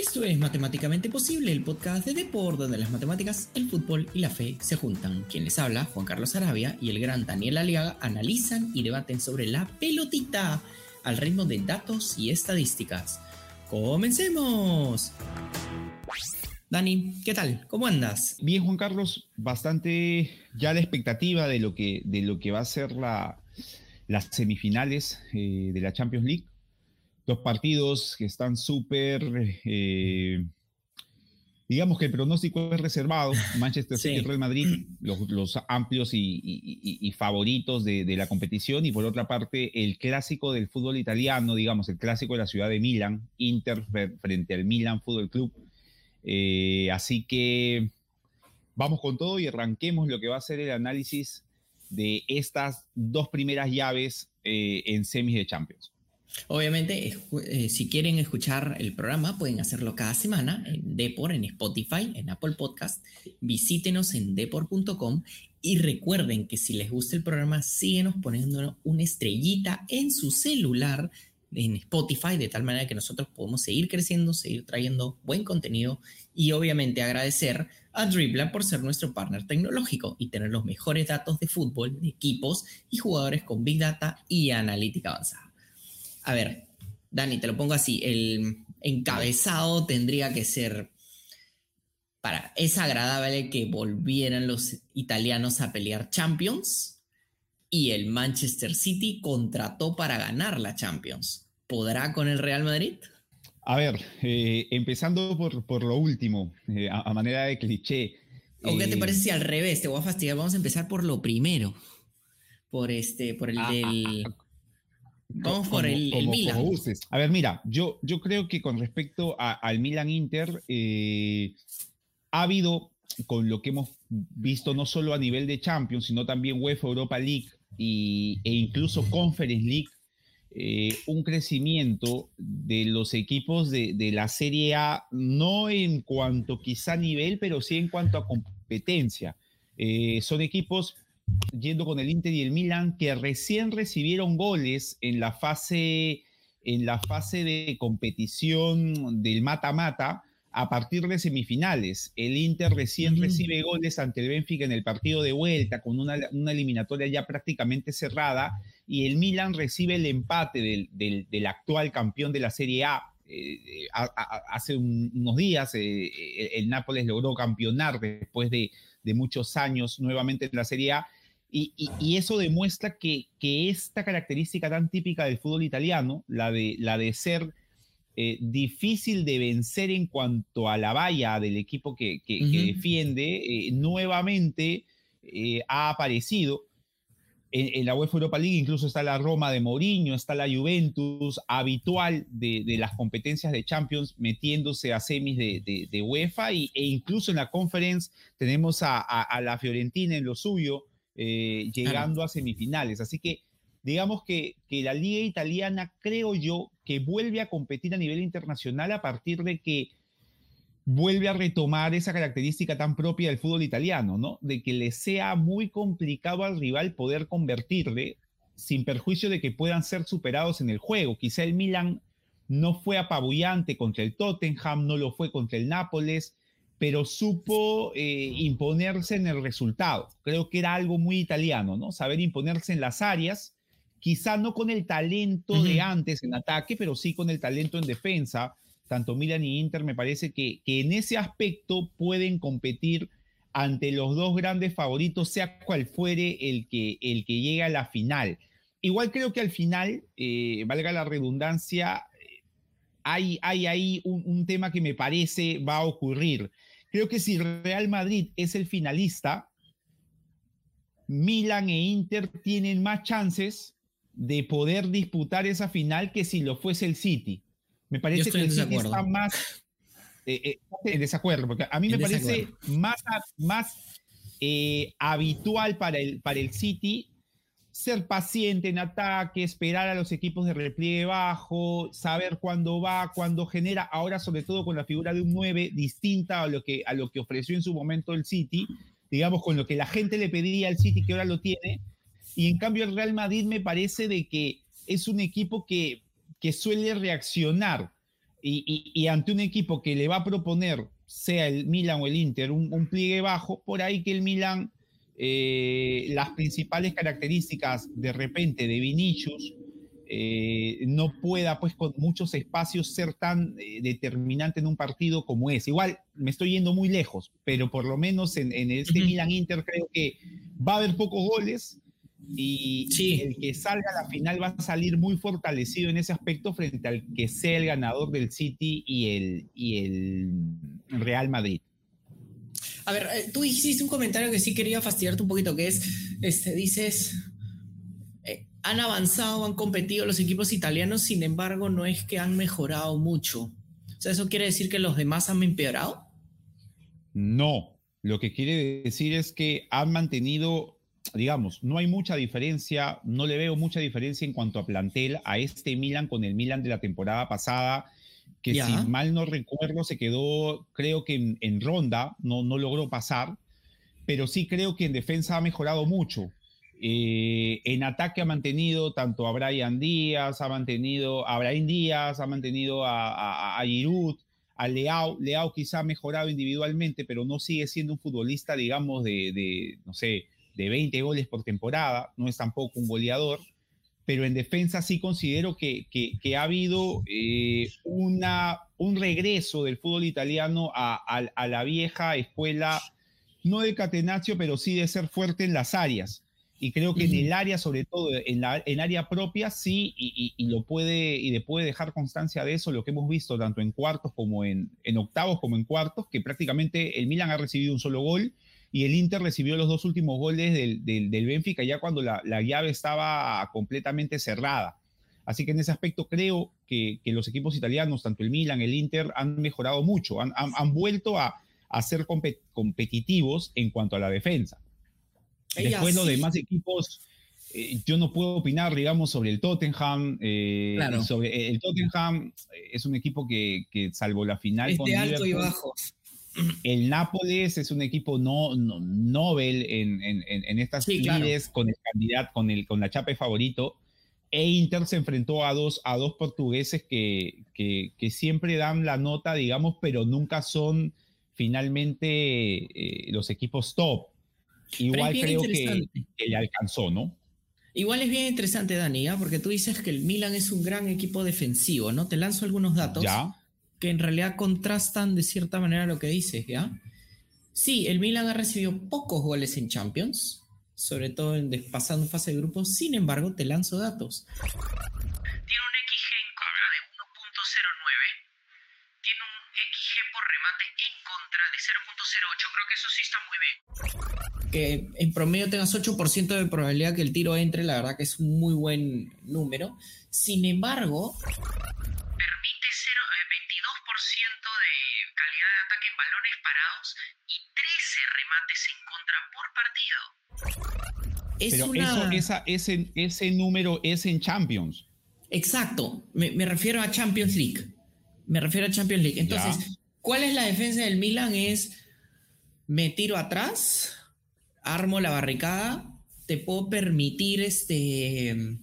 Esto es Matemáticamente Posible, el podcast de Deport, donde las matemáticas, el fútbol y la fe se juntan. Quien les habla, Juan Carlos Arabia y el gran Daniel Aliaga, analizan y debaten sobre la pelotita al ritmo de datos y estadísticas. ¡Comencemos! Dani, ¿qué tal? ¿Cómo andas? Bien, Juan Carlos, bastante ya la expectativa de lo que, de lo que va a ser la, las semifinales eh, de la Champions League dos partidos que están súper, eh, digamos que el pronóstico es reservado, Manchester City y Real Madrid, los, amplios y, favoritos de, la competición, y por otra parte el clásico del fútbol italiano, digamos, el clásico de la ciudad de Milán, Inter frente al Milan Fútbol Club. Eh, así que vamos con todo y arranquemos lo que va a ser el análisis de estas dos primeras llaves eh, en semis de Champions. Obviamente, eh, si quieren escuchar el programa, pueden hacerlo cada semana en Depor, en Spotify, en Apple Podcast. Visítenos en depor.com y recuerden que si les gusta el programa, síguenos poniendo una estrellita en su celular en Spotify, de tal manera que nosotros podemos seguir creciendo, seguir trayendo buen contenido y obviamente agradecer a Dribbla por ser nuestro partner tecnológico y tener los mejores datos de fútbol, de equipos y jugadores con Big Data y analítica avanzada a ver, Dani, te lo pongo así, el encabezado tendría que ser para, es agradable que volvieran los italianos a pelear Champions y el Manchester City contrató para ganar la Champions. ¿Podrá con el Real Madrid? A ver, eh, empezando por, lo último, eh, a, manera de cliché. ¿O qué te eh, parece si al revés? Te voy a fastidiar. Vamos a empezar por lo primero. Por este, por el ah, del. Ah, Vamos por el, Milan. A ver, mira, yo, yo creo que con respecto al Milan Inter, eh, ha habido, con lo que hemos visto no solo a nivel de Champions, sino también UEFA Europa League y, e incluso Conference League, eh, un crecimiento de los equipos de, de, la Serie A, no en cuanto quizá a nivel, pero sí en cuanto a competencia. Eh, son equipos yendo con el Inter y el Milan, que recién recibieron goles en la fase, en la fase de competición del mata-mata a partir de semifinales. El Inter recién recibe goles ante el Benfica en el partido de vuelta, con una, eliminatoria ya prácticamente cerrada, y el Milan recibe el empate del, actual campeón de la Serie A. Eh, hace unos días eh, el Nápoles logró campeonar después de, de muchos años nuevamente en la Serie A y, eso demuestra que, esta característica tan típica del fútbol italiano, la de, la de ser eh, difícil de vencer en cuanto a la valla del equipo que, defiende, eh, nuevamente eh, ha aparecido. En, la UEFA Europa League incluso está la Roma de Mourinho, está la Juventus, habitual de, las competencias de Champions, metiéndose a semis de, UEFA, y, e incluso en la Conference tenemos a la Fiorentina en lo suyo, eh, llegando a semifinales. Así que digamos que, que la liga italiana creo yo que vuelve a competir a nivel internacional a partir de que vuelve a retomar esa característica tan propia del fútbol italiano, ¿no? De que le sea muy complicado al rival poder convertirle sin perjuicio de que puedan ser superados en el juego. Quizá el Milan no fue apabullante contra el Tottenham, no lo fue contra el Nápoles, pero supo eh, imponerse en el resultado. Creo que era algo muy italiano, ¿no? Saber imponerse en las áreas, quizá no con el talento de antes en ataque, pero sí con el talento en defensa. Tanto Milan y Inter me parece que, que en ese aspecto pueden competir ante los dos grandes favoritos, sea cual fuere el que, el que llega a la final. Igual creo que al final, eh, valga la redundancia, hay, hay ahí un, un, tema que me parece va a ocurrir. Creo que si Real Madrid es el finalista, Milan e Inter tienen más chances de poder disputar esa final que si lo fuese el City. Me parece que el City está más eh, eh, en desacuerdo, porque a mí me parece más, más eh, habitual para el, para el City ser paciente en ataque, esperar a los equipos de repliegue bajo, saber cuándo va, cuándo genera, ahora sobre todo con la figura de un 9 distinta a lo que, a lo que ofreció en su momento el City, digamos con lo que la gente le pedía al City que ahora lo tiene, y en cambio el Real Madrid me parece de que es un equipo que, que suele reaccionar. Y, ante un equipo que le va a proponer, sea el Milan o el Inter, un, pliegue bajo, por ahí que el Milan, eh, las principales características de repente de Vinicius, eh, no pueda, pues, con muchos espacios ser tan eh, determinante en un partido como es. Igual me estoy yendo muy lejos, pero por lo menos en, este Milan Inter creo que va a haber pocos goles y el que salga a la final va a salir muy fortalecido en ese aspecto frente al que sea el ganador del City y el, y el Real Madrid. A ver, eh, tú hiciste un comentario que sí quería fastidiarte un poquito, que es, este, dices, han avanzado, han competido los equipos italianos, sin embargo, no es que han mejorado mucho. O sea, ¿eso quiere decir que los demás han empeorado? No, lo que quiere decir es que han mantenido, digamos, no hay mucha diferencia, no le veo mucha diferencia en cuanto a plantel a este Milan con el Milan de la temporada pasada, que si mal no recuerdo se quedó, creo que en, ronda, no, no logró pasar, pero sí creo que en defensa ha mejorado mucho. Eh, en ataque ha mantenido tanto a Brian Díaz, ha mantenido a Brian Díaz, ha mantenido a, a, Giroud, a Leao. Leao quizá ha mejorado individualmente, pero no sigue siendo un futbolista, digamos, de, no sé, de 20 goles por temporada. No es tampoco un goleador. Pero en defensa sí considero que, que, ha habido eh, una, un regreso del fútbol italiano a, a la vieja escuela, no de Catenaccio, pero sí de ser fuerte en las áreas. Y creo que en el área, sobre todo en la en área propia, sí, y, lo puede, y le puede dejar constancia de eso, lo que hemos visto tanto en cuartos como en, en octavos como en cuartos, que prácticamente el Milan ha recibido un solo gol y el Inter recibió los dos últimos goles del, del, Benfica ya cuando la, la, llave estaba completamente cerrada. Así que en ese aspecto creo que, que, los equipos italianos, tanto el Milan, el Inter, han mejorado mucho, han, han, vuelto a, a ser competitivos en cuanto a la defensa. Después los demás equipos, eh, yo no puedo opinar, digamos, sobre el Tottenham. Eh, sobre el Tottenham es un equipo que, que salvo la final con alto y bajo. El Nápoles es un equipo no, no Nobel en, en, en estas sí, con el candidato, con, el, con la chapa favorito. E Inter se enfrentó a dos, a dos portugueses que, que, que siempre dan la nota, digamos, pero nunca son finalmente eh, los equipos top. Igual creo que, le alcanzó, ¿no? Igual es bien interesante, Dani, ¿ya? porque tú dices que el Milan es un gran equipo defensivo, ¿no? Te lanzo algunos datos que en realidad contrastan de cierta manera lo que dices, ¿ya? Sí, el Milan ha recibido pocos goles en Champions, sobre todo en, pasando fase de grupos, sin embargo, te lanzo datos. Tiene un XG en contra de 1.09, tiene un XG por remate en contra de 0.08, creo que eso sí está muy bien que en promedio tengas 8% de probabilidad que el tiro entre, la verdad que es un muy buen número. Sin embargo, permite en balones parados y 13 remates en contra por partido. Pero eso, esa, ese, ese número es en Champions. Exacto, me, me, refiero a Champions League. Me refiero a Champions League. Entonces, ¿cuál es la defensa del Milan? Es me tiro atrás, armo la barricada, te puedo permitir este.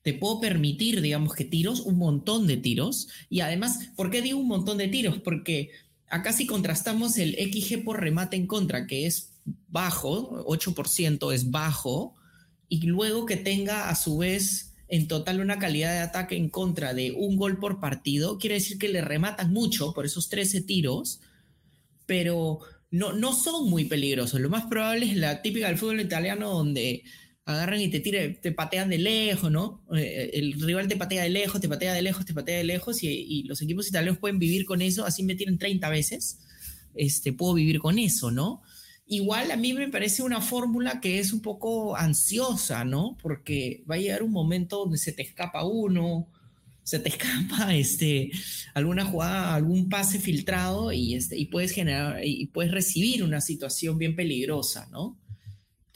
Te puedo permitir, digamos que tiros, un montón de tiros. Y además, ¿por qué digo un montón de tiros? Porque acá si contrastamos el XG por remate en contra, que es bajo, 8% es bajo, y luego que tenga a su vez en total una calidad de ataque en contra de un gol por partido, quiere decir que le rematan mucho por esos 13 tiros, pero no, no son muy peligrosos. Lo más probable es la típica del fútbol italiano donde agarran y te tiran, te patean de lejos, ¿no? Eh, el rival te patea de lejos, te patea de lejos, te patea de lejos y, los equipos italianos pueden vivir con eso, así me tienen 30 veces, este, puedo vivir con eso, ¿no? Igual a mí me parece una fórmula que es un poco ansiosa, ¿no? Porque va a llegar un momento donde se te escapa uno, se te escapa este, alguna jugada, algún pase filtrado y, este, y puedes generar y puedes recibir una situación bien peligrosa, ¿no?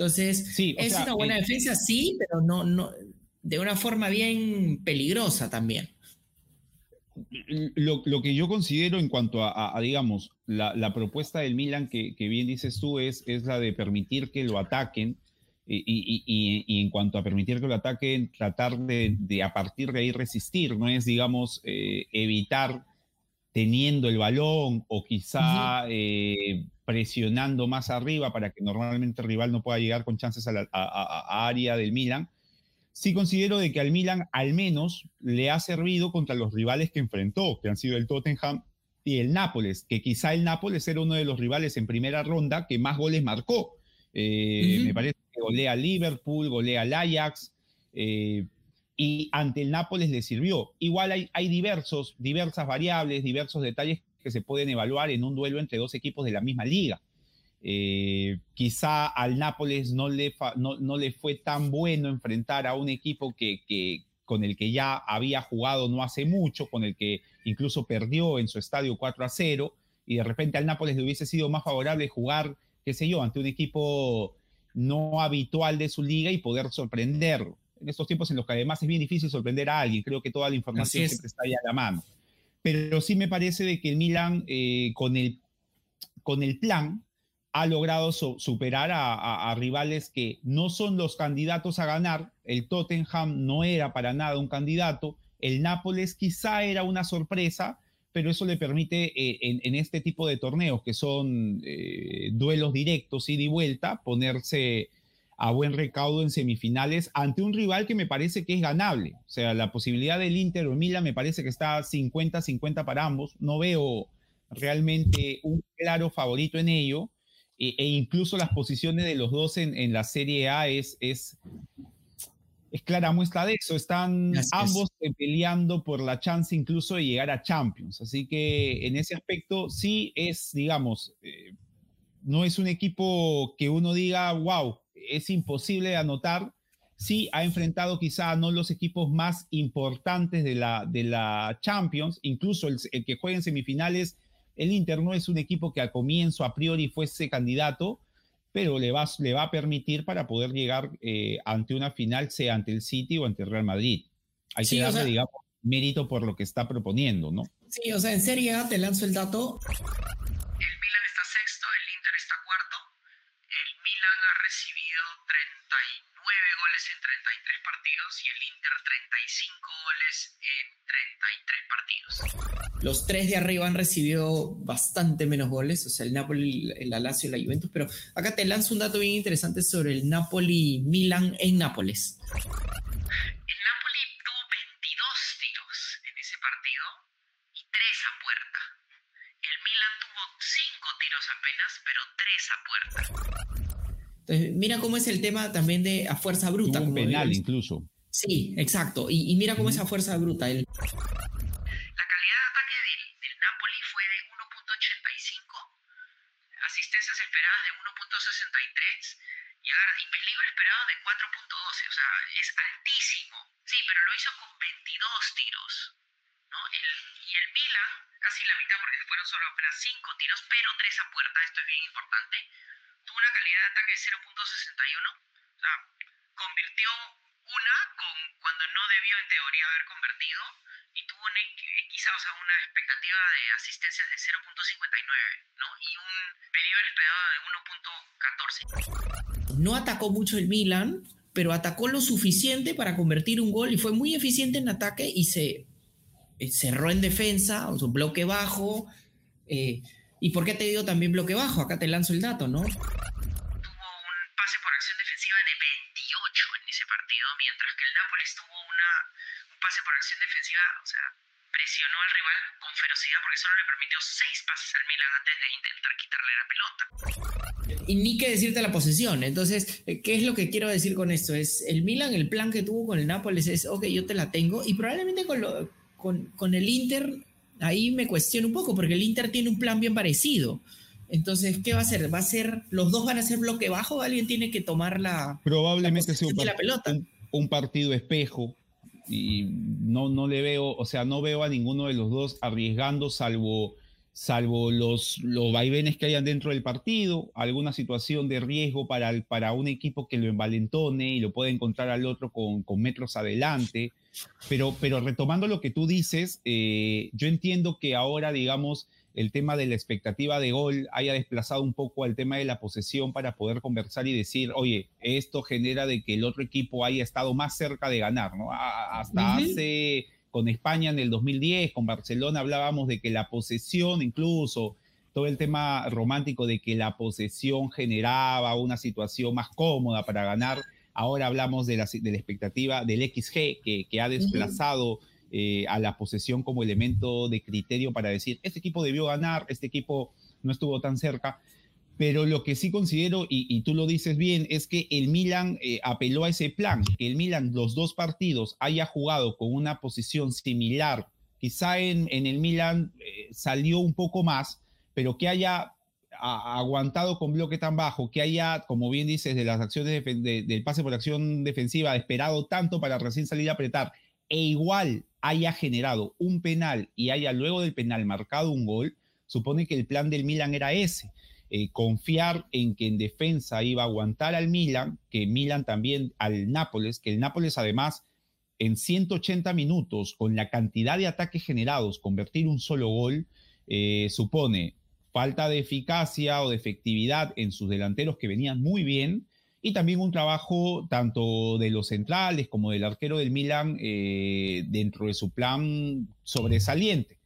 Entonces, sí, es una buena defensa, sí, pero no, no, de una forma bien peligrosa también. Lo, lo que yo considero en cuanto a, digamos, la, la, propuesta del Milan, que, que, bien dices tú, es, es la de permitir que lo ataquen, y, en cuanto a permitir que lo ataquen, tratar de, a partir de ahí resistir, no es, digamos, eh, evitar teniendo el balón o quizá eh, presionando más arriba para que normalmente el rival no pueda llegar con chances a, a, área del Milan, sí considero de que al Milan al menos le ha servido contra los rivales que enfrentó, que han sido el Tottenham y el Nápoles, que quizá el Nápoles era uno de los rivales en primera ronda que más goles marcó. Eh, me parece que golea Liverpool, golea al Ajax, eh, y ante el Nápoles le sirvió. Igual hay, diversos, diversas variables, diversos detalles que se pueden evaluar en un duelo entre dos equipos de la misma liga. Eh, quizá al Nápoles no le, no, le fue tan bueno enfrentar a un equipo que, que, con el que ya había jugado no hace mucho, con el que incluso perdió en su estadio 4 a 0, y de repente al Nápoles le hubiese sido más favorable jugar, qué sé yo, ante un equipo no habitual de su liga y poder sorprenderlo en estos tiempos en los que además es bien difícil sorprender a alguien, creo que toda la información siempre está ahí a la mano. Pero sí me parece de que el Milan eh, con, el, con el plan ha logrado superar a, rivales que no son los candidatos a ganar. El Tottenham no era para nada un candidato. El Nápoles quizá era una sorpresa, pero eso le permite eh, en, este tipo de torneos, que son eh, duelos directos, ida y vuelta, ponerse a buen recaudo en semifinales ante un rival que me parece que es ganable. O sea, la posibilidad del Inter o Milan me parece que está 50-50 para ambos. No veo realmente un claro favorito en ello. E, e incluso las posiciones de los dos en, la Serie A es, es, es clara muestra de eso. Están ambos peleando por la chance incluso de llegar a Champions. Así que en ese aspecto sí es, digamos, eh, no es un equipo que uno diga, wow, es imposible de anotar. Sí, ha enfrentado quizá no los equipos más importantes de la, de la Champions, incluso el, que juega en semifinales, el Inter no es un equipo que al comienzo a priori fuese candidato, pero le va, le va a permitir para poder llegar eh, ante una final, sea ante el City o ante el Real Madrid. Hay que darle, digamos, mérito por lo que está proponiendo, ¿no? Sí, o sea, en Serie A te lanzo el dato. Y el Inter 35 goles en 33 partidos. Los tres de arriba han recibido bastante menos goles, o sea, el Napoli, el Lazio y la Juventus, pero acá te lanzo un dato bien interesante sobre el Napoli-Milan en Nápoles. El Napoli tuvo 22 tiros en ese partido y 3 a puerta. El Milan tuvo 5 tiros apenas, pero 3 a puerta. Entonces, mira cómo es el tema también de a fuerza bruta. un penal incluso. Sí, exacto. Y, mira cómo esa fuerza bruta. La calidad de ataque del, del Napoli fue de 1.85, asistencias esperadas de 1.63 y, peligro esperado de 4.12. O sea, es altísimo. Sí, pero lo hizo con 22 tiros. ¿no? El, y el Milan, casi la mitad, porque fueron solo apenas 5 tiros, pero 3 a puerta, esto es bien importante, tuvo una calidad de ataque de 0.61. O sea, convirtió una con cuando no debió en teoría haber convertido y tuvo e, eh, una expectativa de asistencias de 0.59, ¿no? Y un peligro esperado de 1.14. No atacó mucho el Milan, pero atacó lo suficiente para convertir un gol y fue muy eficiente en ataque y se eh, cerró en defensa, o sea, bloque bajo. Eh, ¿Y por qué te digo también bloque bajo? Acá te lanzo el dato, ¿no? o sea, presionó al rival con ferocidad porque solo le permitió seis pases al Milan antes de intentar quitarle la pelota. Y ni que decirte la posesión. Entonces, eh, ¿qué es lo que quiero decir con esto? Es el Milan, el plan que tuvo con el Nápoles es, ok, yo te la tengo. Y probablemente con, lo, con, con el Inter, ahí me cuestiono un poco, porque el Inter tiene un plan bien parecido. Entonces, ¿qué va a hacer? ¿Va a ser, los dos van a ser bloque bajo o alguien tiene que tomar la, Probablemente sea un, la pelota? un, partido espejo y no, no le veo, o sea, no veo a ninguno de los dos arriesgando salvo, salvo los, los vaivenes que hayan dentro del partido, alguna situación de riesgo para, para un equipo que lo envalentone y lo pueda encontrar al otro con, con metros adelante. Pero, pero retomando lo que tú dices, eh, yo entiendo que ahora, digamos, el tema de la expectativa de gol haya desplazado un poco al tema de la posesión para poder conversar y decir, oye, esto genera de que el otro equipo haya estado más cerca de ganar, ¿no? hasta hace con España en el 2010, con Barcelona hablábamos de que la posesión, incluso todo el tema romántico de que la posesión generaba una situación más cómoda para ganar. Ahora hablamos de la, de la expectativa del XG que, que ha desplazado eh, a la posesión como elemento de criterio para decir, este equipo debió ganar, este equipo no estuvo tan cerca. Pero lo que sí considero, y, tú lo dices bien, es que el Milan eh, apeló a ese plan, que el Milan los dos partidos haya jugado con una posición similar. Quizá en, en el Milan eh, salió un poco más, pero que haya aguantado con bloque tan bajo, que haya, como bien dices, de las acciones del pase por acción defensiva, esperado tanto para recién salir a apretar, e igual haya generado un penal y haya luego del penal marcado un gol, supone que el plan del Milan era ese eh, confiar en que en defensa iba a aguantar al Milan, que Milan también al Nápoles, que el Nápoles además en 180 minutos, con la cantidad de ataques generados, convertir un solo gol, eh, supone falta de eficacia o de efectividad en sus delanteros que venían muy bien, y también un trabajo tanto de los centrales como del arquero del Milan eh, dentro de su plan sobresaliente.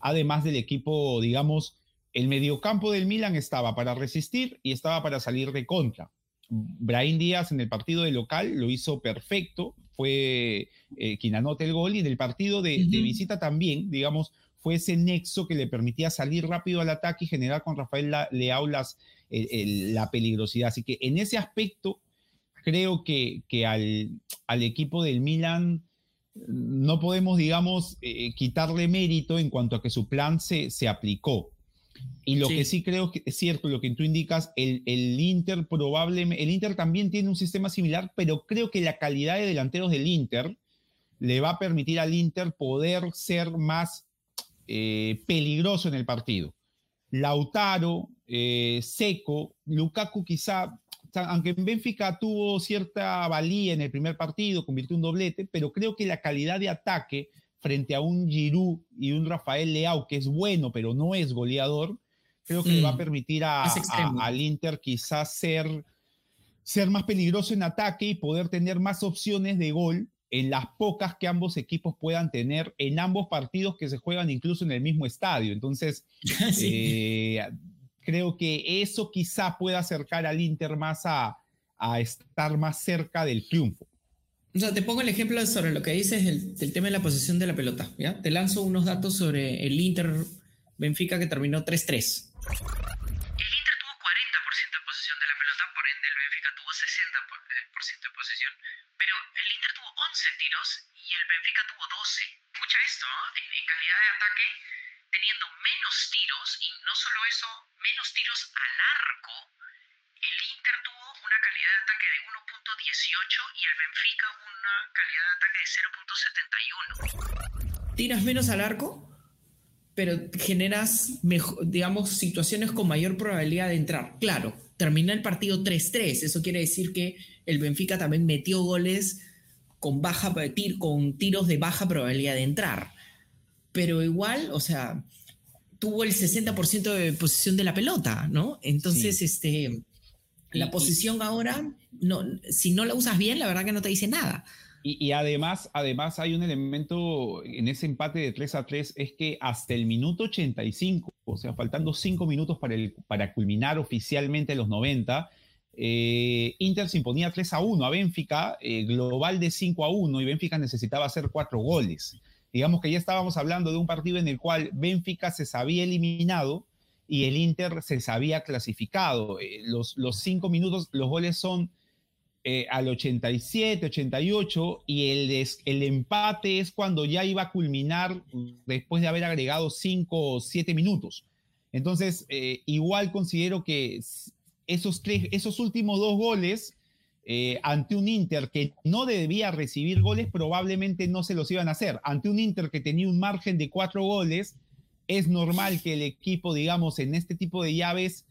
Además del equipo, digamos, el mediocampo del Milan estaba para resistir y estaba para salir de contra. Brahim Díaz en el partido de local lo hizo perfecto, fue eh, quien anota el gol y en el partido de, visita también, digamos, fue ese nexo que le permitía salir rápido al ataque y generar con Rafael Leao la peligrosidad. Así que en ese aspecto creo que, que al, al, equipo del Milan no podemos, digamos, eh, quitarle mérito en cuanto a que su plan se, se aplicó. Y lo que sí creo que es cierto, lo que tú indicas, el, el, Inter probablemente, el Inter también tiene un sistema similar, pero creo que la calidad de delanteros del Inter le va a permitir al Inter poder ser más eh, peligroso en el partido. Lautaro, eh, Seco, Lukaku quizá, aunque en Benfica tuvo cierta valía en el primer partido, convirtió un doblete, pero creo que la calidad de ataque frente a un Giroud y un Rafael Leao, que es bueno, pero no es goleador, creo que le va a mm, permitir a, al Inter quizás ser, ser más peligroso en ataque y poder tener más opciones de gol en las pocas que ambos equipos puedan tener en ambos partidos que se juegan incluso en el mismo estadio. Entonces, eh, creo que eso quizá pueda acercar al Inter más a, a estar más cerca del triunfo. O sea, te pongo el ejemplo sobre lo que dices del, tema de la posesión de la pelota. ¿ya? Te lanzo unos datos sobre el Inter Benfica que terminó 3-3. En calidad de ataque, teniendo menos tiros y no solo eso, menos tiros al arco, el Inter tuvo una calidad de ataque de 1.18 y el Benfica una calidad de ataque de 0.71. Tiras menos al arco, pero generas, mejor, digamos, situaciones con mayor probabilidad de entrar. Claro, termina el partido 3-3, eso quiere decir que el Benfica también metió goles con, baja, con tiros de baja probabilidad de entrar. Pero igual, o sea, tuvo el 60% de posición de la pelota, ¿no? Entonces, este la posición ahora, no, si no la usas bien, la verdad que no te dice nada. Y, además, además hay un elemento en ese empate de 3 a 3, es que hasta el minuto 85, o sea, faltando 5 minutos para, el, para culminar oficialmente los 90, eh, Inter se imponía 3 a 1 a Benfica, eh, global de 5 a 1, y Benfica necesitaba hacer 4 goles. Digamos que ya estábamos hablando de un partido en el cual Benfica se sabía eliminado, y el Inter se había clasificado. Eh, los, los cinco minutos, los goles son eh, al 87, 88 y el, el empate es cuando ya iba a culminar después de haber agregado cinco o siete minutos. Entonces, eh, igual considero que esos, tres, esos últimos dos goles ante un Inter que no debía recibir goles, probablemente no se los iban a hacer. Ante un Inter que tenía un margen de cuatro goles, es normal que el equipo, digamos, en este tipo de llaves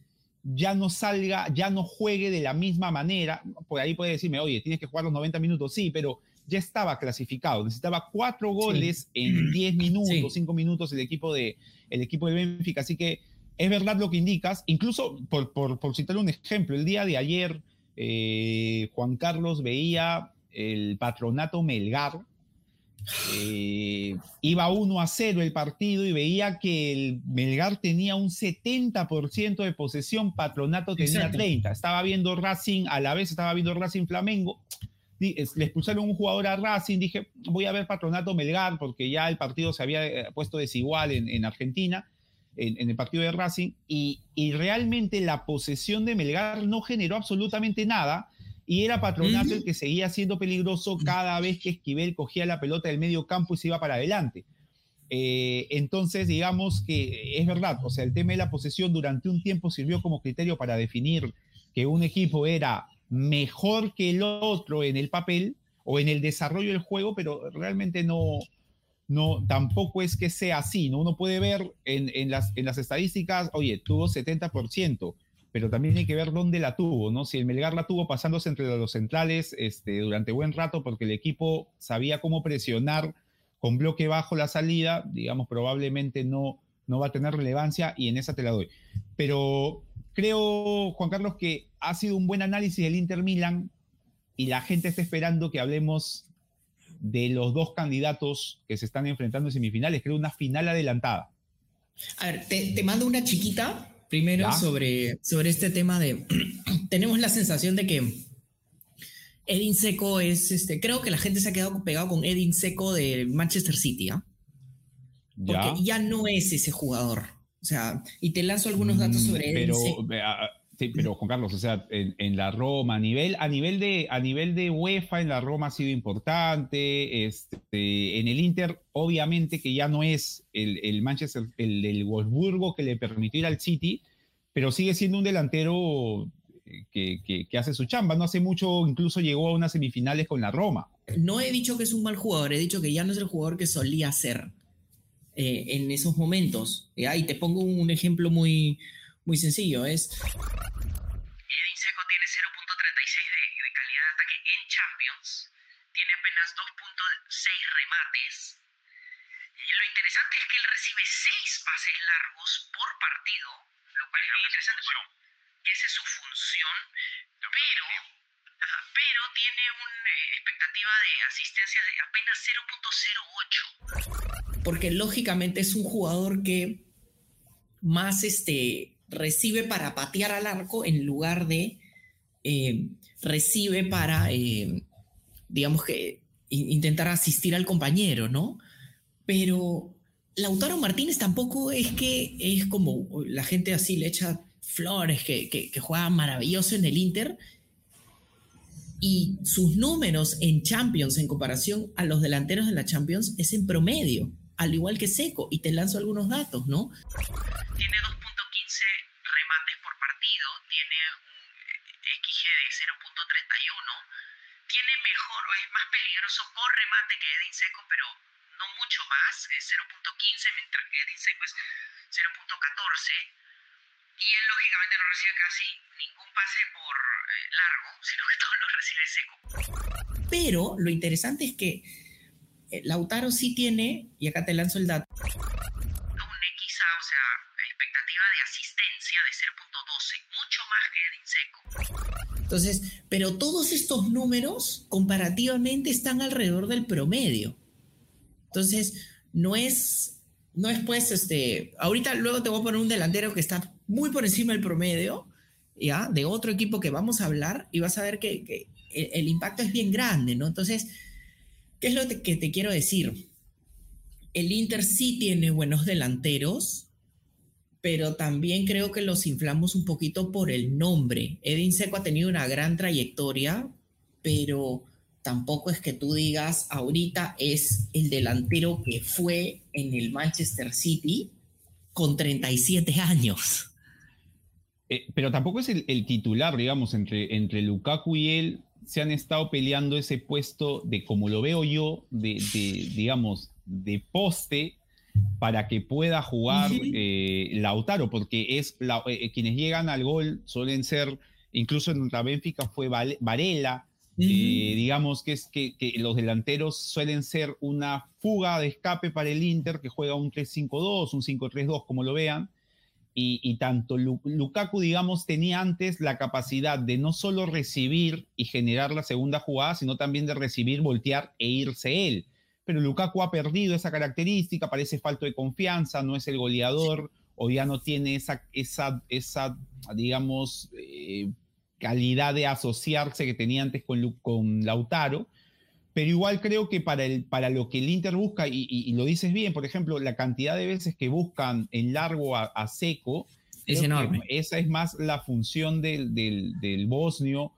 ya no salga, ya no juegue de la misma manera. Por ahí puede decirme, oye, tienes que jugar los 90 minutos, sí, pero ya estaba clasificado. Necesitaba cuatro goles en 10 minutos, 5 minutos el equipo, de, el equipo de Benfica. Así que es verdad lo que indicas. Incluso, por, por, por citar un ejemplo, el día de ayer, eh, Juan Carlos veía el patronato Melgar eh, iba 1 a 0 el partido y veía que el Melgar tenía un 70% de posesión, Patronato tenía 30. Estaba viendo Racing, a la vez estaba viendo Racing Flamengo. Le expulsaron un jugador a Racing, dije, voy a ver Patronato Melgar porque ya el partido se había eh, puesto desigual en, Argentina, en, el partido de Racing, y, y realmente la posesión de Melgar no generó absolutamente nada y era Patronato el que seguía siendo peligroso cada vez que Esquivel cogía la pelota del medio campo y se iba para adelante. Eh, entonces, digamos que es verdad, o sea, el tema de la posesión durante un tiempo sirvió como criterio para definir que un equipo era mejor que el otro en el papel o en el desarrollo del juego, pero realmente no, no tampoco es que sea así, ¿no? Uno puede ver en, en, las, en las estadísticas, oye, tuvo 70%, pero también hay que ver dónde la tuvo, ¿no? Si el Melgar la tuvo pasándose entre los centrales este, durante buen rato porque el equipo sabía cómo presionar con bloque bajo la salida, digamos, probablemente no, no va a tener relevancia y en esa te la doy. Pero creo, Juan Carlos, que ha sido un buen análisis del Inter Milan y la gente está esperando que hablemos de los dos candidatos que se están enfrentando en semifinales. Creo una final adelantada. A ver, te, te mando una chiquita Primero sobre, sobre este tema de, tenemos la sensación de que Edin Seco es, este, creo que la gente se ha quedado pegado con Edin Seco de Manchester City, ¿ah? Porque ya. no es ese jugador. O sea, y te lanzo algunos datos mm, sobre Edin Seco. Sí, pero Juan Carlos, o sea, en, la Roma, a nivel, a, nivel de, a nivel de UEFA, en la Roma ha sido importante. Este, en el Inter, obviamente que ya no es el, el Manchester, el Wolfsburgo que le permitió ir al City, pero sigue siendo un delantero que, que, hace su chamba. No hace mucho, incluso llegó a unas semifinales con la Roma. No he dicho que es un mal jugador, he dicho que ya no es el jugador que solía ser eh, en esos momentos. Y te pongo un ejemplo muy muy sencillo, es... Edin Seco tiene 0.36 de, de, calidad de ataque en Champions, tiene apenas 2.6 remates. Lo interesante es que él recibe 6 pases largos por partido, lo cual es muy interesante porque esa es su función, pero, pero tiene una eh, expectativa de asistencia de apenas 0.08. Porque lógicamente es un jugador que más este recibe para patear al arco en lugar de eh, recibe para, eh, digamos que, intentar asistir al compañero, ¿no? Pero Lautaro Martínez tampoco es que es como la gente así le echa flores, que, juega maravilloso en el Inter. Y sus números en Champions en comparación a los delanteros de la Champions es en promedio, al igual que Seco. Y te lanzo algunos datos, ¿no? Tiene dos partido, tiene un eh, XG de 0.31, tiene mejor, es más peligroso por remate que Edin Seco, pero no mucho más, es 0.15, mientras que Edin Seco es 0.14. Y él lógicamente no recibe casi ningún pase por eh, largo, sino que todos los recibe seco. Pero lo interesante es que eh, Lautaro sí tiene, y acá te lanzo el dato, Entonces, pero todos estos números comparativamente están alrededor del promedio. Entonces, no es, no es pues, este, ahorita luego te voy a poner un delantero que está muy por encima del promedio, ¿ya? De otro equipo que vamos a hablar y vas a ver que, que el, impacto es bien grande, ¿no? Entonces, ¿qué es lo que te quiero decir? El Inter sí tiene buenos delanteros, pero también creo que los inflamos un poquito por el nombre. Edin Seco ha tenido una gran trayectoria, pero tampoco es que tú digas ahorita es el delantero que fue en el Manchester City con 37 años. Eh, pero tampoco es el, titular, digamos, entre, entre Lukaku y él se han estado peleando ese puesto de, como lo veo yo, de, de digamos, de poste para que pueda jugar eh, Lautaro, porque es eh, quienes llegan al gol suelen ser, incluso en la Benfica fue Varela, eh, digamos que, es, que, los delanteros suelen ser una fuga de escape para el Inter, que juega un 3-5-2, un 5-3-2, como lo vean, y, y, tanto Lukaku, digamos, tenía antes la capacidad de no solo recibir y generar la segunda jugada, sino también de recibir, voltear e irse él pero Lukaku ha perdido esa característica, parece falto de confianza, no es el goleador, o ya no tiene esa, esa, esa digamos, eh, calidad de asociarse que tenía antes con, con Lautaro. Pero igual creo que para, el, para lo que el Inter busca, y, lo dices bien, por ejemplo, la cantidad de veces que buscan en largo a, seco, es enorme. Esa es más la función del, del, del bosnio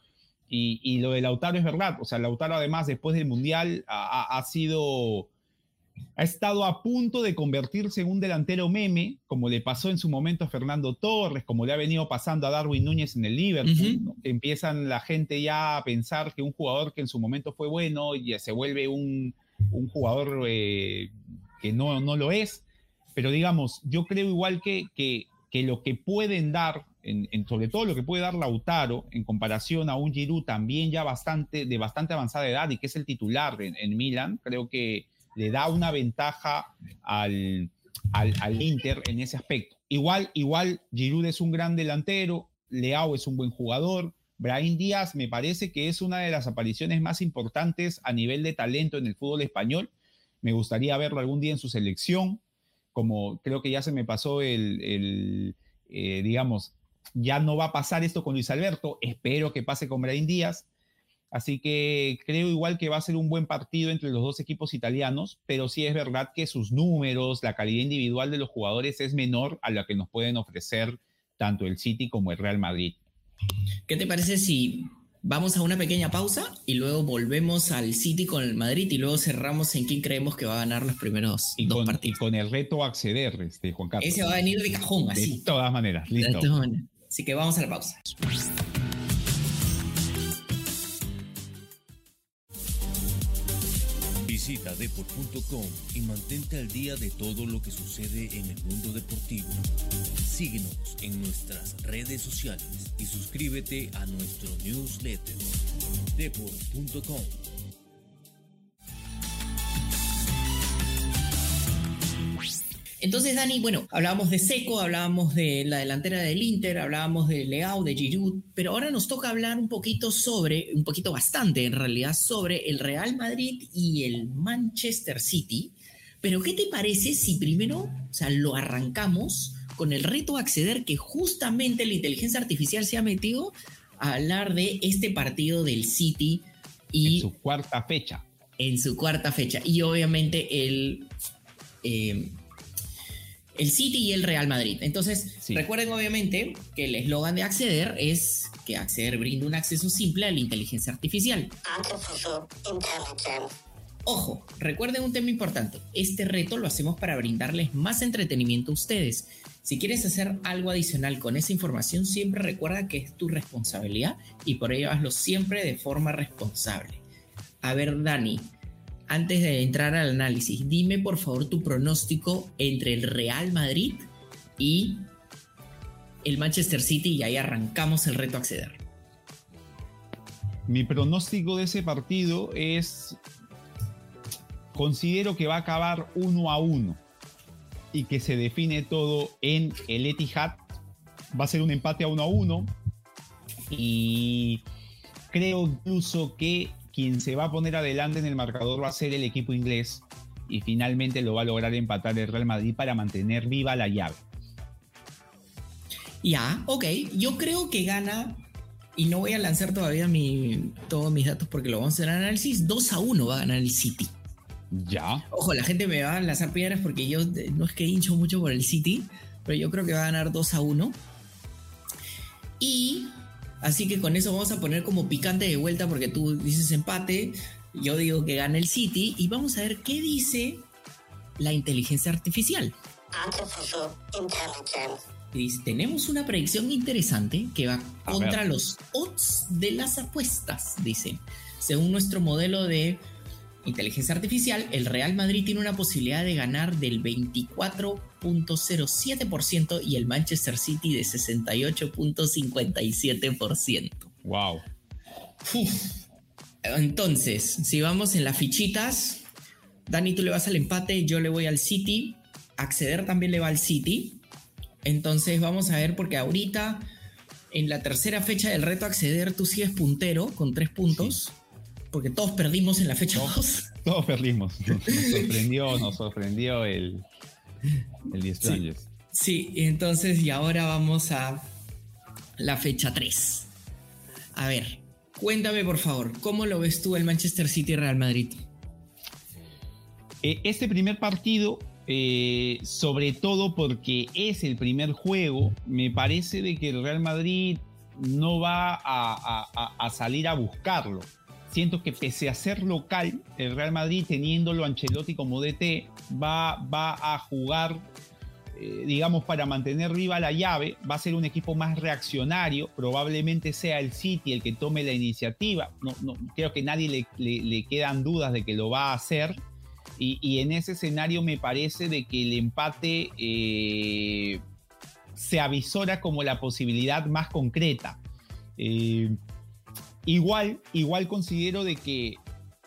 y, lo de Lautaro es verdad, o sea, Lautaro además después del Mundial ha, sido, ha estado a punto de convertirse en un delantero meme, como le pasó en su momento a Fernando Torres, como le ha venido pasando a Darwin Núñez en el Liverpool. Empiezan la gente ya a pensar que un jugador que en su momento fue bueno ya se vuelve un, jugador eh, que no, no lo es. Pero digamos, yo creo igual que, que, que lo que pueden dar sobre todo lo que puede dar Lautaro en comparación a un Giroud también ya bastante, de bastante avanzada edad y que es el titular en, Milan, creo que le da una ventaja al, al, Inter en ese aspecto. Igual, igual Giroud es un gran delantero, Leao es un buen jugador, Brahim Díaz me parece que es una de las apariciones más importantes a nivel de talento en el fútbol español. Me gustaría verlo algún día en su selección, como creo que ya se me pasó el, el eh, digamos, ya no va a pasar esto con Luis Alberto, espero que pase con Brain Díaz. Así que creo igual que va a ser un buen partido entre los dos equipos italianos, pero sí es verdad que sus números, la calidad individual de los jugadores es menor a la que nos pueden ofrecer tanto el City como el Real Madrid. ¿Qué te parece si vamos a una pequeña pausa y luego volvemos al City con el Madrid y luego cerramos en quién creemos que va a ganar los primeros dos partidos? Y con el reto a acceder, este, Juan Carlos. Ese va a venir de cajón, así. De todas maneras, listo. De todas maneras. Así que vamos a la pausa. Visita deport.com y mantente al día de todo lo que sucede en el mundo deportivo. Síguenos en nuestras redes sociales y suscríbete a nuestro newsletter deport.com. Entonces, Dani, bueno, hablábamos de Seco, hablábamos de la delantera del Inter, hablábamos de Leao, de Giroud, pero ahora nos toca hablar un poquito sobre, un poquito bastante en realidad, sobre el Real Madrid y el Manchester City. Pero, ¿qué te parece si primero, o sea, lo arrancamos con el reto a acceder que justamente la inteligencia artificial se ha metido a hablar de este partido del City y... En su cuarta fecha. En su cuarta fecha. Y obviamente el... Eh, el City y el Real Madrid. Entonces, recuerden obviamente que el eslogan de Acceder es que Acceder brinda un acceso simple a la inteligencia artificial. Ojo, recuerden un tema importante. Este reto lo hacemos para brindarles más entretenimiento a ustedes. Si quieres hacer algo adicional con esa información, siempre recuerda que es tu responsabilidad y por ello hazlo siempre de forma responsable. A ver, Dani, antes de entrar al análisis, dime por favor tu pronóstico entre el Real Madrid y el Manchester City y ahí arrancamos el reto a acceder. Mi pronóstico de ese partido es, considero que va a acabar uno a uno y que se define todo en el Etihad. Va a ser un empate a uno a uno y creo incluso que quien se va a poner adelante en el marcador va a ser el equipo inglés y finalmente lo va a lograr empatar el Real Madrid para mantener viva la llave. Ya, ok. Yo creo que gana, y no voy a lanzar todavía mi, todos mis datos porque lo vamos a hacer en análisis, 2 a 1 va a ganar el City. Ya. Ojo, la gente me va a lanzar piedras porque yo no es que hincho mucho por el City, pero yo creo que va a ganar 2 a 1. Y Así que con eso vamos a poner como picante de vuelta porque tú dices empate, yo digo que gana el City y vamos a ver qué dice la inteligencia artificial. Y dice, tenemos una predicción interesante que va contra los odds de las apuestas, dice. Según nuestro modelo de inteligencia artificial, el Real Madrid tiene una posibilidad de ganar del 24.07% y el Manchester City de 68.57%. Wow. Entonces, si vamos en las fichitas, Dani, tú le vas al empate, yo le voy al City, acceder también le va al City. Entonces vamos a ver porque ahorita en la tercera fecha del reto acceder tú sigues puntero con tres puntos. Porque todos perdimos en la fecha 2. Todos, perdimos. Nos, sorprendió, nos sorprendió el, el The Strangers. Sí, entonces y ahora vamos a la fecha 3. A ver, cuéntame por favor, ¿cómo lo ves tú el Manchester City Real Madrid? Eh, este primer partido, eh, sobre todo porque es el primer juego, me parece de que el Real Madrid no va a, salir a buscarlo. Siento que pese a ser local, el Real Madrid teniéndolo Ancelotti como DT, va, va a jugar eh, digamos, para mantener viva la llave, va a ser un equipo más reaccionario, probablemente sea el City el que tome la iniciativa, no, creo que nadie le, quedan dudas de que lo va a hacer, y, en ese escenario me parece de que el empate eh, se avisora como la posibilidad más concreta. Eh, igual, igual considero de que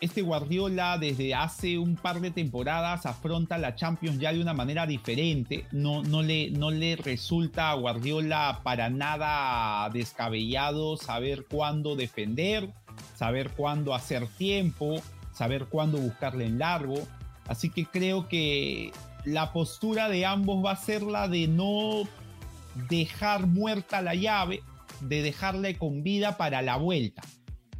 este Guardiola desde hace un par de temporadas afronta la Champions ya de una manera diferente. No, no, le, no le resulta a Guardiola para nada descabellado saber cuándo defender, saber cuándo hacer tiempo, saber cuándo buscarle en largo. Así que creo que la postura de ambos va a ser la de no dejar muerta la llave, de dejarle con vida para la vuelta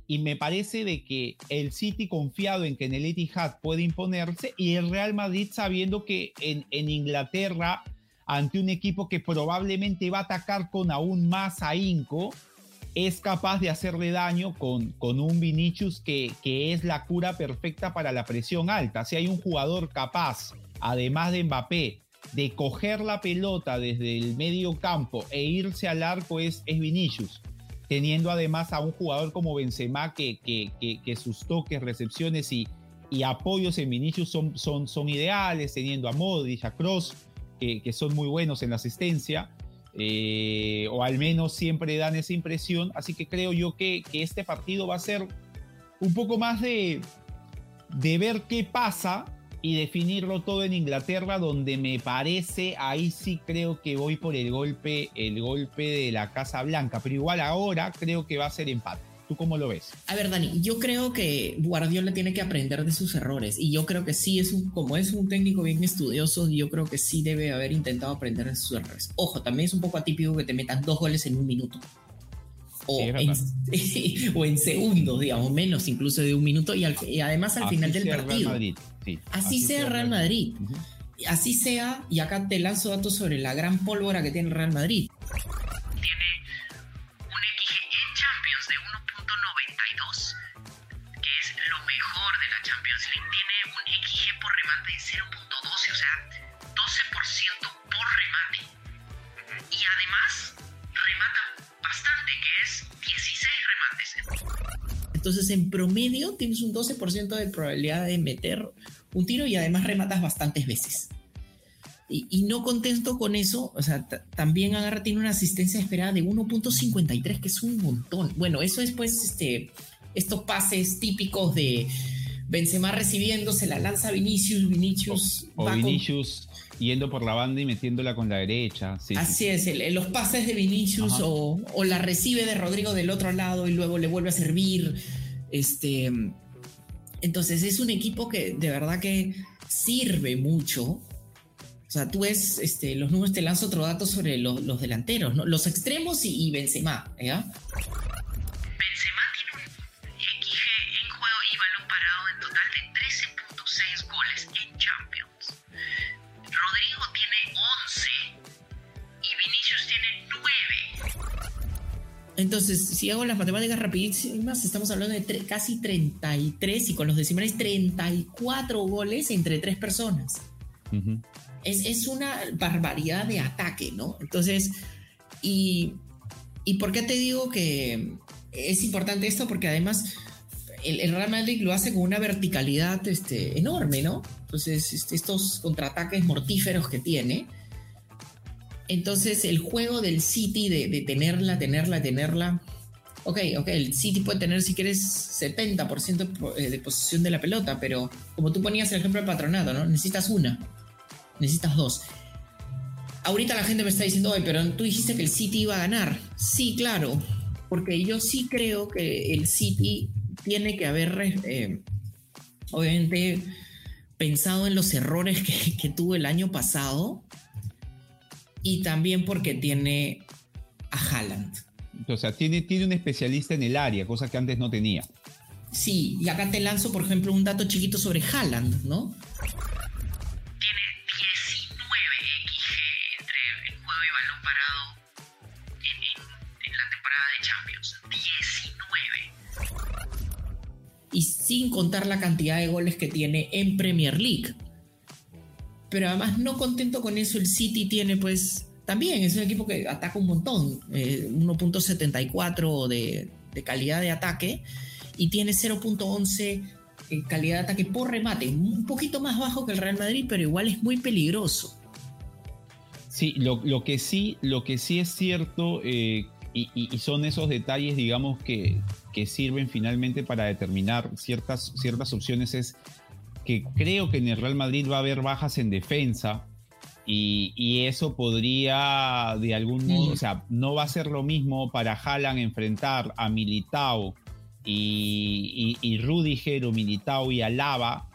y me parece de que el City confiado en que en el Etihad puede imponerse y el Real Madrid sabiendo que en, en Inglaterra ante un equipo que probablemente va a atacar con aún más ahínco es capaz de hacerle daño con, con un Vinicius que, que es la cura perfecta para la presión alta. Si hay un jugador capaz, además de Mbappé, de coger la pelota desde el medio campo e irse al arco es, es Vinicius teniendo además a un jugador como Benzema que, que, sus toques, recepciones y, y apoyos en Vinicius son, son, son ideales, teniendo a Modric, a Kroos, que, son muy buenos en la asistencia, eh, o al menos siempre dan esa impresión, así que creo yo que, que este partido va a ser un poco más de, de ver qué pasa y definirlo todo en Inglaterra, donde me parece, ahí sí creo que voy por el golpe, el golpe de la Casa Blanca, pero igual ahora creo que va a ser empate. ¿Tú cómo lo ves? A ver, Dani, yo creo que Guardiola tiene que aprender de sus errores y yo creo que sí es un, como es un técnico bien estudioso, yo creo que sí debe haber intentado aprender de sus errores. Ojo, también es un poco atípico que te metan dos goles en un minuto. O, en, o en, segundos, digamos, menos incluso de un minuto y, además al final del partido así, sea Real Madrid. Así sea, y acá te lanzo datos sobre la gran pólvora que tiene el Real Madrid. Tiene un XG en Champions de 1.92, que es lo mejor de la Champions League. Tiene un XG por remate de 0.12, o sea, 12% por remate. Y además, remata bastante, que es 16 remates. Entonces, en promedio, tienes un 12% de probabilidad de meter un tiro y además rematas bastantes veces. Y, no contento con eso, o sea, también Agarra tiene una asistencia esperada de 1.53, que es un montón. Bueno, eso es pues este, estos pases típicos de Benzema recibiéndose, la lanza Vinicius, Vinicius... O, Vinicius yendo por la banda y metiéndola con la derecha. Así es, los pases de Vinicius o, o, la recibe de Rodrigo del otro lado y luego le vuelve a servir. Este entonces es un equipo que de verdad que sirve mucho. O sea, tú ves, este, los números te lanzo otro dato sobre los, delanteros, ¿no? los extremos y, y Benzema, ¿ya? Entonces, si hago las matemáticas rapidísimas, estamos hablando de casi 33 y con los decimales 34 goles entre tres personas. es, una barbaridad de ataque, ¿no? Entonces, y, y, por qué te digo que es importante esto? Porque además el, Real Madrid lo hace con una verticalidad este, enorme, ¿no? Entonces, este, estos contraataques mortíferos que tiene entonces el juego del City de, tenerla, tenerla, tenerla. Ok, ok, el City puede tener si quieres 70% eh, de posesión de la pelota, pero como tú ponías el ejemplo del patronato, ¿no? Necesitas una, necesitas dos. Ahorita la gente me está diciendo, oye, pero tú dijiste que el City iba a ganar. Sí, claro, porque yo sí creo que el City tiene que haber, eh, obviamente, pensado en los errores que, que tuvo el año pasado y también porque tiene a Haaland. O sea, tiene, tiene un especialista en el área, cosa que antes no tenía. Sí, y acá te lanzo, por ejemplo, un dato chiquito sobre Haaland, ¿no? Tiene 19 XG entre el juego y balón parado en, en- en la temporada de Champions. 19. y sin contar la cantidad de goles que tiene en Premier League. Pero además, no contento con eso, el City tiene pues también, es un equipo que ataca un montón, eh, 1.74 de, de calidad de ataque y tiene 0.11 eh, calidad de ataque por remate, un poquito más bajo que el Real Madrid, pero igual es muy peligroso. Sí, lo, lo que sí, lo que sí es cierto, eh, y- y son esos detalles, digamos, que, que sirven finalmente para determinar ciertas, ciertas opciones, es que creo que en el Real Madrid va a haber bajas en defensa. Y, y eso podría, de algún modo, o sea, no va a ser lo mismo para Haaland enfrentar a Militao y, y, y Rudiger o Militao y Alaba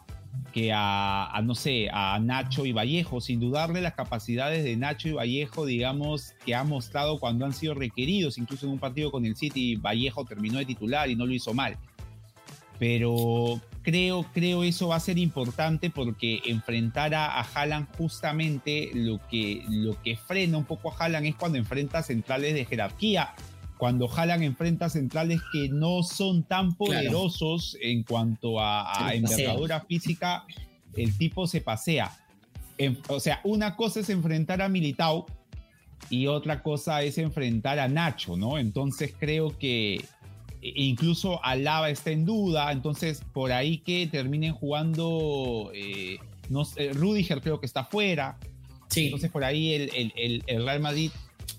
que a, a, no sé, a Nacho y Vallejo, sin dudarle las capacidades de Nacho y Vallejo, digamos, que ha mostrado cuando han sido requeridos, incluso en un partido con el City, Vallejo terminó de titular y no lo hizo mal. Pero creo, creo eso va a ser importante porque enfrentar a, a Haaland justamente lo que, lo que frena un poco a Haaland es cuando enfrenta centrales de jerarquía, cuando Haaland enfrenta centrales que no son tan poderosos en cuanto a, a envergadura física, el tipo se pasea. En- o sea, una cosa es enfrentar a Militao y otra cosa es enfrentar a Nacho, ¿no? Entonces creo que e- incluso Alaba está en duda, entonces por ahí que terminen jugando, eh, no sé, Rudiger creo que está fuera, Sí, entonces por ahí el, el- el- el Real Madrid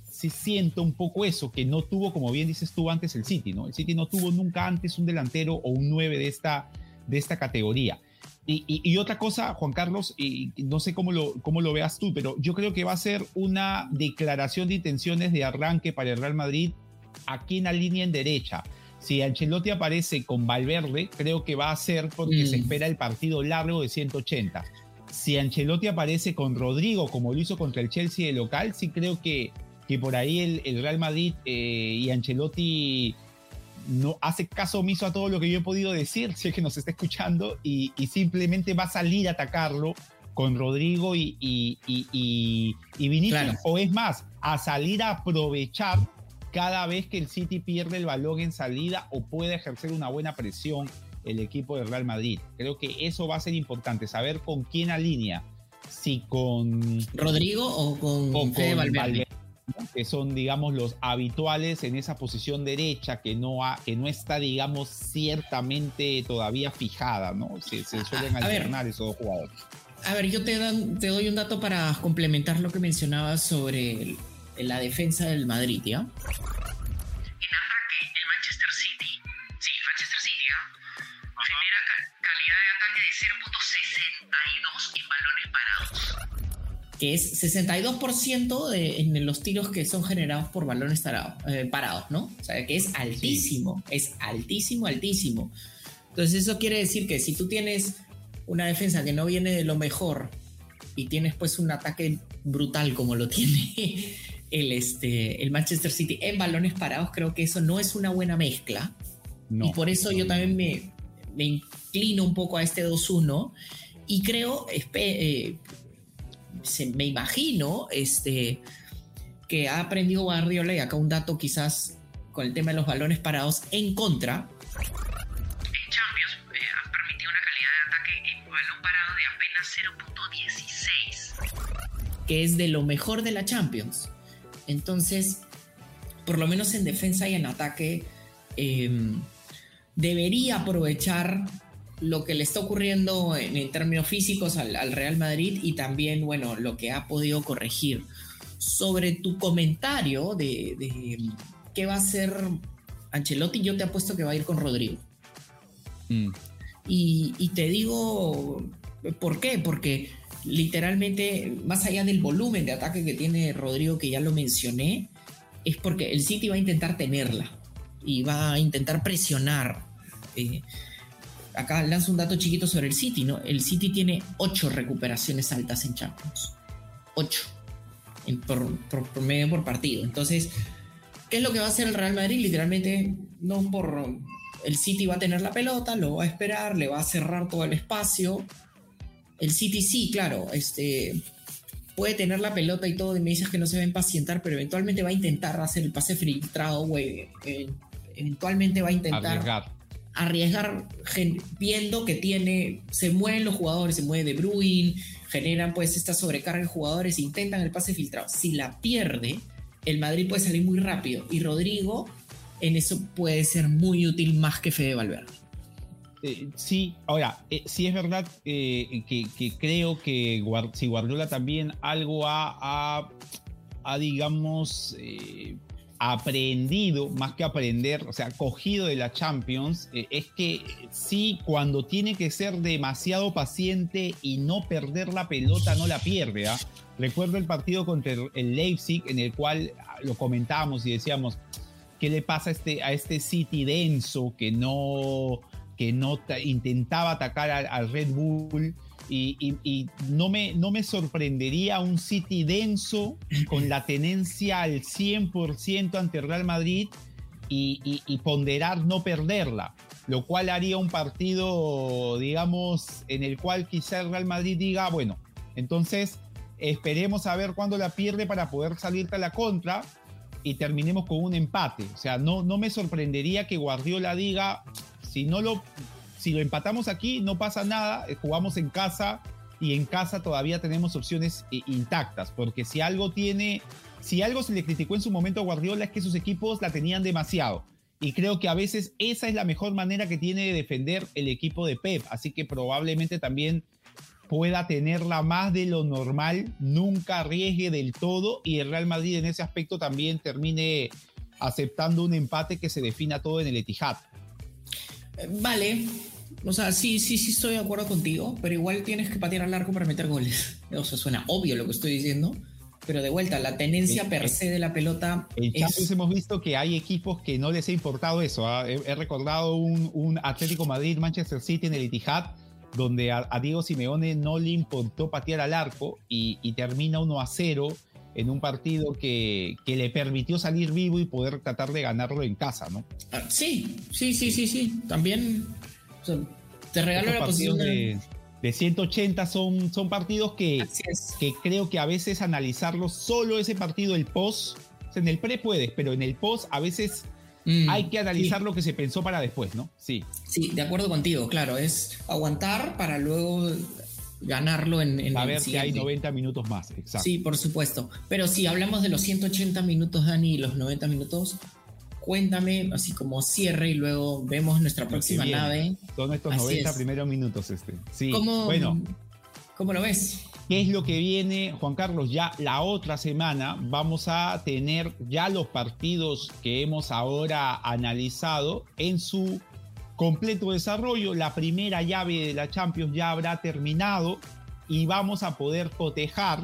sí siento un poco eso, que no tuvo, como bien dices tú antes, el City, ¿no? El City no tuvo nunca antes un delantero o un 9 de esta, de esta categoría. Y, y- y otra cosa, Juan Carlos, y no sé cómo lo, cómo lo veas tú, pero yo creo que va a ser una declaración de intenciones de arranque para el Real Madrid aquí en la línea en derecha. Si Ancelotti aparece con Valverde, creo que va a ser porque Mm. se espera el partido largo de 180. Si Ancelotti aparece con Rodrigo, como lo hizo contra el Chelsea de local, sí creo que, que por ahí el, el Real Madrid eh, y Ancelotti no hace caso omiso a todo lo que yo he podido decir, si es que nos está escuchando, y, y simplemente va a salir a atacarlo con Rodrigo y, Vinicius, Claro. o es más, a salir a aprovechar cada vez que el City pierde el balón en salida o puede ejercer una buena presión el equipo del Real Madrid. Creo que eso va a ser importante, saber con quién alinea, si con Rodrigo o con, o con Valverde. Que son, digamos, los habituales en esa posición derecha que no, ha- que no está, digamos, ciertamente todavía fijada, ¿no? Se, se suelen A- a ver. alternar esos dos jugadores. A ver, yo te, dan- te doy un dato para complementar lo que mencionabas sobre el- la defensa del Madrid, ¿ya? En ataque, el Manchester City, sí, el Manchester City, ¿ah? genera ca- calidad de ataque de 0.62 en balones parados. Que es 62% de, en los tiros que son generados por balones tarados, eh, parados, ¿no? O sea, que es altísimo, es altísimo, altísimo. Entonces eso quiere decir que si tú tienes una defensa que no viene de lo mejor y tienes pues un ataque brutal como lo tiene el, este, el Manchester City en balones parados, creo que eso no es una buena mezcla. No. Y por eso yo también me, me inclino un poco a este 2-1 y creo, espe- eh, se- me imagino este, que ha aprendido Guardiola y acá un dato quizás con el tema de los balones parados en contra, En Champions, eh, han permitido una calidad de ataque en balón parado de apenas 0.16. que es de lo mejor de la Champions. Entonces, por lo menos en defensa y en ataque, eh, debería aprovechar lo que le está ocurriendo en, en términos físicos al, al Real Madrid y también, bueno, lo que ha podido corregir. Sobre tu comentario de, de qué va a hacer Ancelotti, yo te apuesto que va a ir con Rodrigo. Mm. Y, y te digo, ¿por qué? Porque literalmente, más allá del volumen de ataque que tiene Rodrigo, que ya lo mencioné, es porque el City va a intentar tenerla y va a intentar presionar eh, acá lanzo un dato chiquito sobre el City, ¿no? El City tiene ocho recuperaciones altas en Champions. Ocho. En, por, promedio por partido. Entonces, ¿qué es lo que va a hacer el Real Madrid? Literalmente, no por. El City va a tener la pelota, lo va a esperar, le va a cerrar todo el espacio. El City sí, claro, este, puede tener la pelota y todo, y me dices que no se va a impacientar, pero eventualmente va a intentar hacer el pase filtrado, güey. Eh, eventualmente va a intentar Arriesgar. arriesgar gen- viendo que tiene, se mueven los jugadores, se mueve De Bruyne, generan pues esta sobrecarga de jugadores, intentan el pase filtrado. Si la pierde, el Madrid puede salir muy rápido y Rodrigo en eso puede ser muy útil más que Fede Valverde. Eh, sí, ahora, eh, sí es verdad eh, que, creo que si Guardiola también algo ha, ha- digamos, aprendido, más que aprender, o sea, cogido de la Champions, es que sí, cuando tiene que ser demasiado paciente y no perder la pelota, no la pierde. ¿ah? Recuerdo el partido contra el- el Leipzig, en el cual ah, lo comentábamos y decíamos, ¿qué le pasa a este, a este City denso que no, que no ta- intentaba atacar al, Red Bull? Y, no, me, no me sorprendería un City denso con la tenencia al 100% ante Real Madrid y, ponderar no perderla, lo cual haría un partido, digamos, en el cual quizá el Real Madrid diga, bueno, entonces esperemos a ver cuándo la pierde para poder salirte a la contra y terminemos con un empate. O sea, no, no me sorprendería que Guardiola diga, si no lo, si lo empatamos aquí, no pasa nada, eh, jugamos en casa y en casa todavía tenemos opciones eh, intactas, porque si algo tiene, si algo se le criticó en su momento a Guardiola es que sus equipos la tenían demasiado. Y creo que a veces esa es la mejor manera que tiene de defender el equipo de Pep. Así que probablemente también pueda tenerla más de lo normal, nunca arriesgue del todo y el Real Madrid en ese aspecto también termine aceptando un empate que se defina todo en el Etihad. Vale, o sea, sí, sí, sí estoy de acuerdo contigo, pero igual tienes que patear al arco para meter goles. O sea, suena obvio lo que estoy diciendo, pero de vuelta, la tenencia En- per se de la pelota En Champions hemos visto que hay equipos que no les ha importado eso. ¿ah? He, he recordado un, un Atlético Madrid, Manchester City en el Etihad, donde a, a Diego Simeone no le importó patear al arco y, y termina 1 a 0 en un partido que, que le permitió salir vivo y poder tratar de ganarlo en casa, ¿no? Ah, Sí, sí, sí, sí, sí. También o sea, te regalo Estos la posición de... de, de 180 son, son partidos que, es. que creo que a veces analizarlo solo ese partido, el post, o sea, en el pre puedes, pero en el post a veces Mm, hay que analizar sí. lo que se pensó para después, ¿no? Sí. Sí, de acuerdo contigo, claro, es aguantar para luego ganarlo en, en el Saber que hay siguiente. 90 minutos más, exacto. Sí, por supuesto. Pero si hablamos de los 180 minutos, Dani, y los 90 minutos, cuéntame, así como cierre y luego vemos nuestra próxima nave. Son estos Así 90 es. primeros minutos, este. Sí. ¿Cómo, Bueno, ¿Cómo lo ves? ¿qué es lo que viene, Juan Carlos? Ya la otra semana vamos a tener ya los partidos que hemos ahora analizado en su completo desarrollo. La primera llave de la Champions ya habrá terminado y vamos a poder cotejar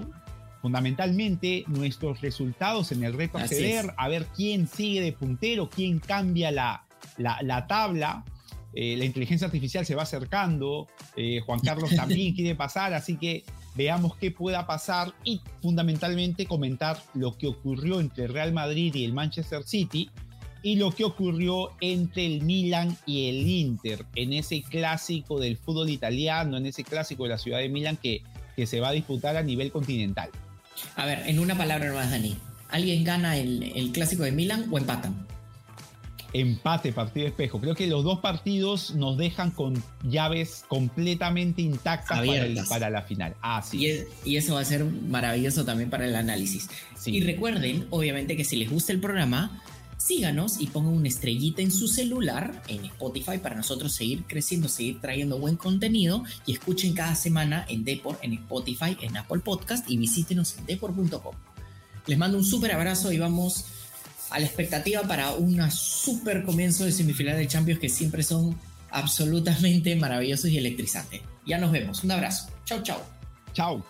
fundamentalmente nuestros resultados en el reto Así acceder, es. a ver quién sigue de puntero, quién cambia la, la, la tabla. Eh, la inteligencia artificial se va acercando, eh, Juan Carlos también quiere pasar, así que veamos qué pueda pasar y fundamentalmente comentar lo que ocurrió entre el Real Madrid y el Manchester City y lo que ocurrió entre el Milan y el Inter en ese clásico del fútbol italiano, en ese clásico de la ciudad de Milán que, que se va a disputar a nivel continental. A ver, en una palabra más, Dani. ¿Alguien gana el, el clásico de Milan o empatan? Empate, partido de espejo. Creo que los dos partidos nos dejan con llaves completamente intactas para, el- para la final. Ah, sí. Y, y eso va a ser maravilloso también para el análisis. sí. Y recuerden, obviamente, que si les gusta el programa, síganos y pongan una estrellita en su celular en Spotify para nosotros seguir creciendo, seguir trayendo buen contenido y escuchen cada semana en Depor, en Spotify, en Apple Podcast y visítenos en depor.com. Les mando un súper abrazo y vamos a la expectativa para un súper comienzo de semifinal de Champions que siempre son absolutamente maravillosos y electrizantes. Ya nos vemos. Un abrazo. Chau, chau. Chao.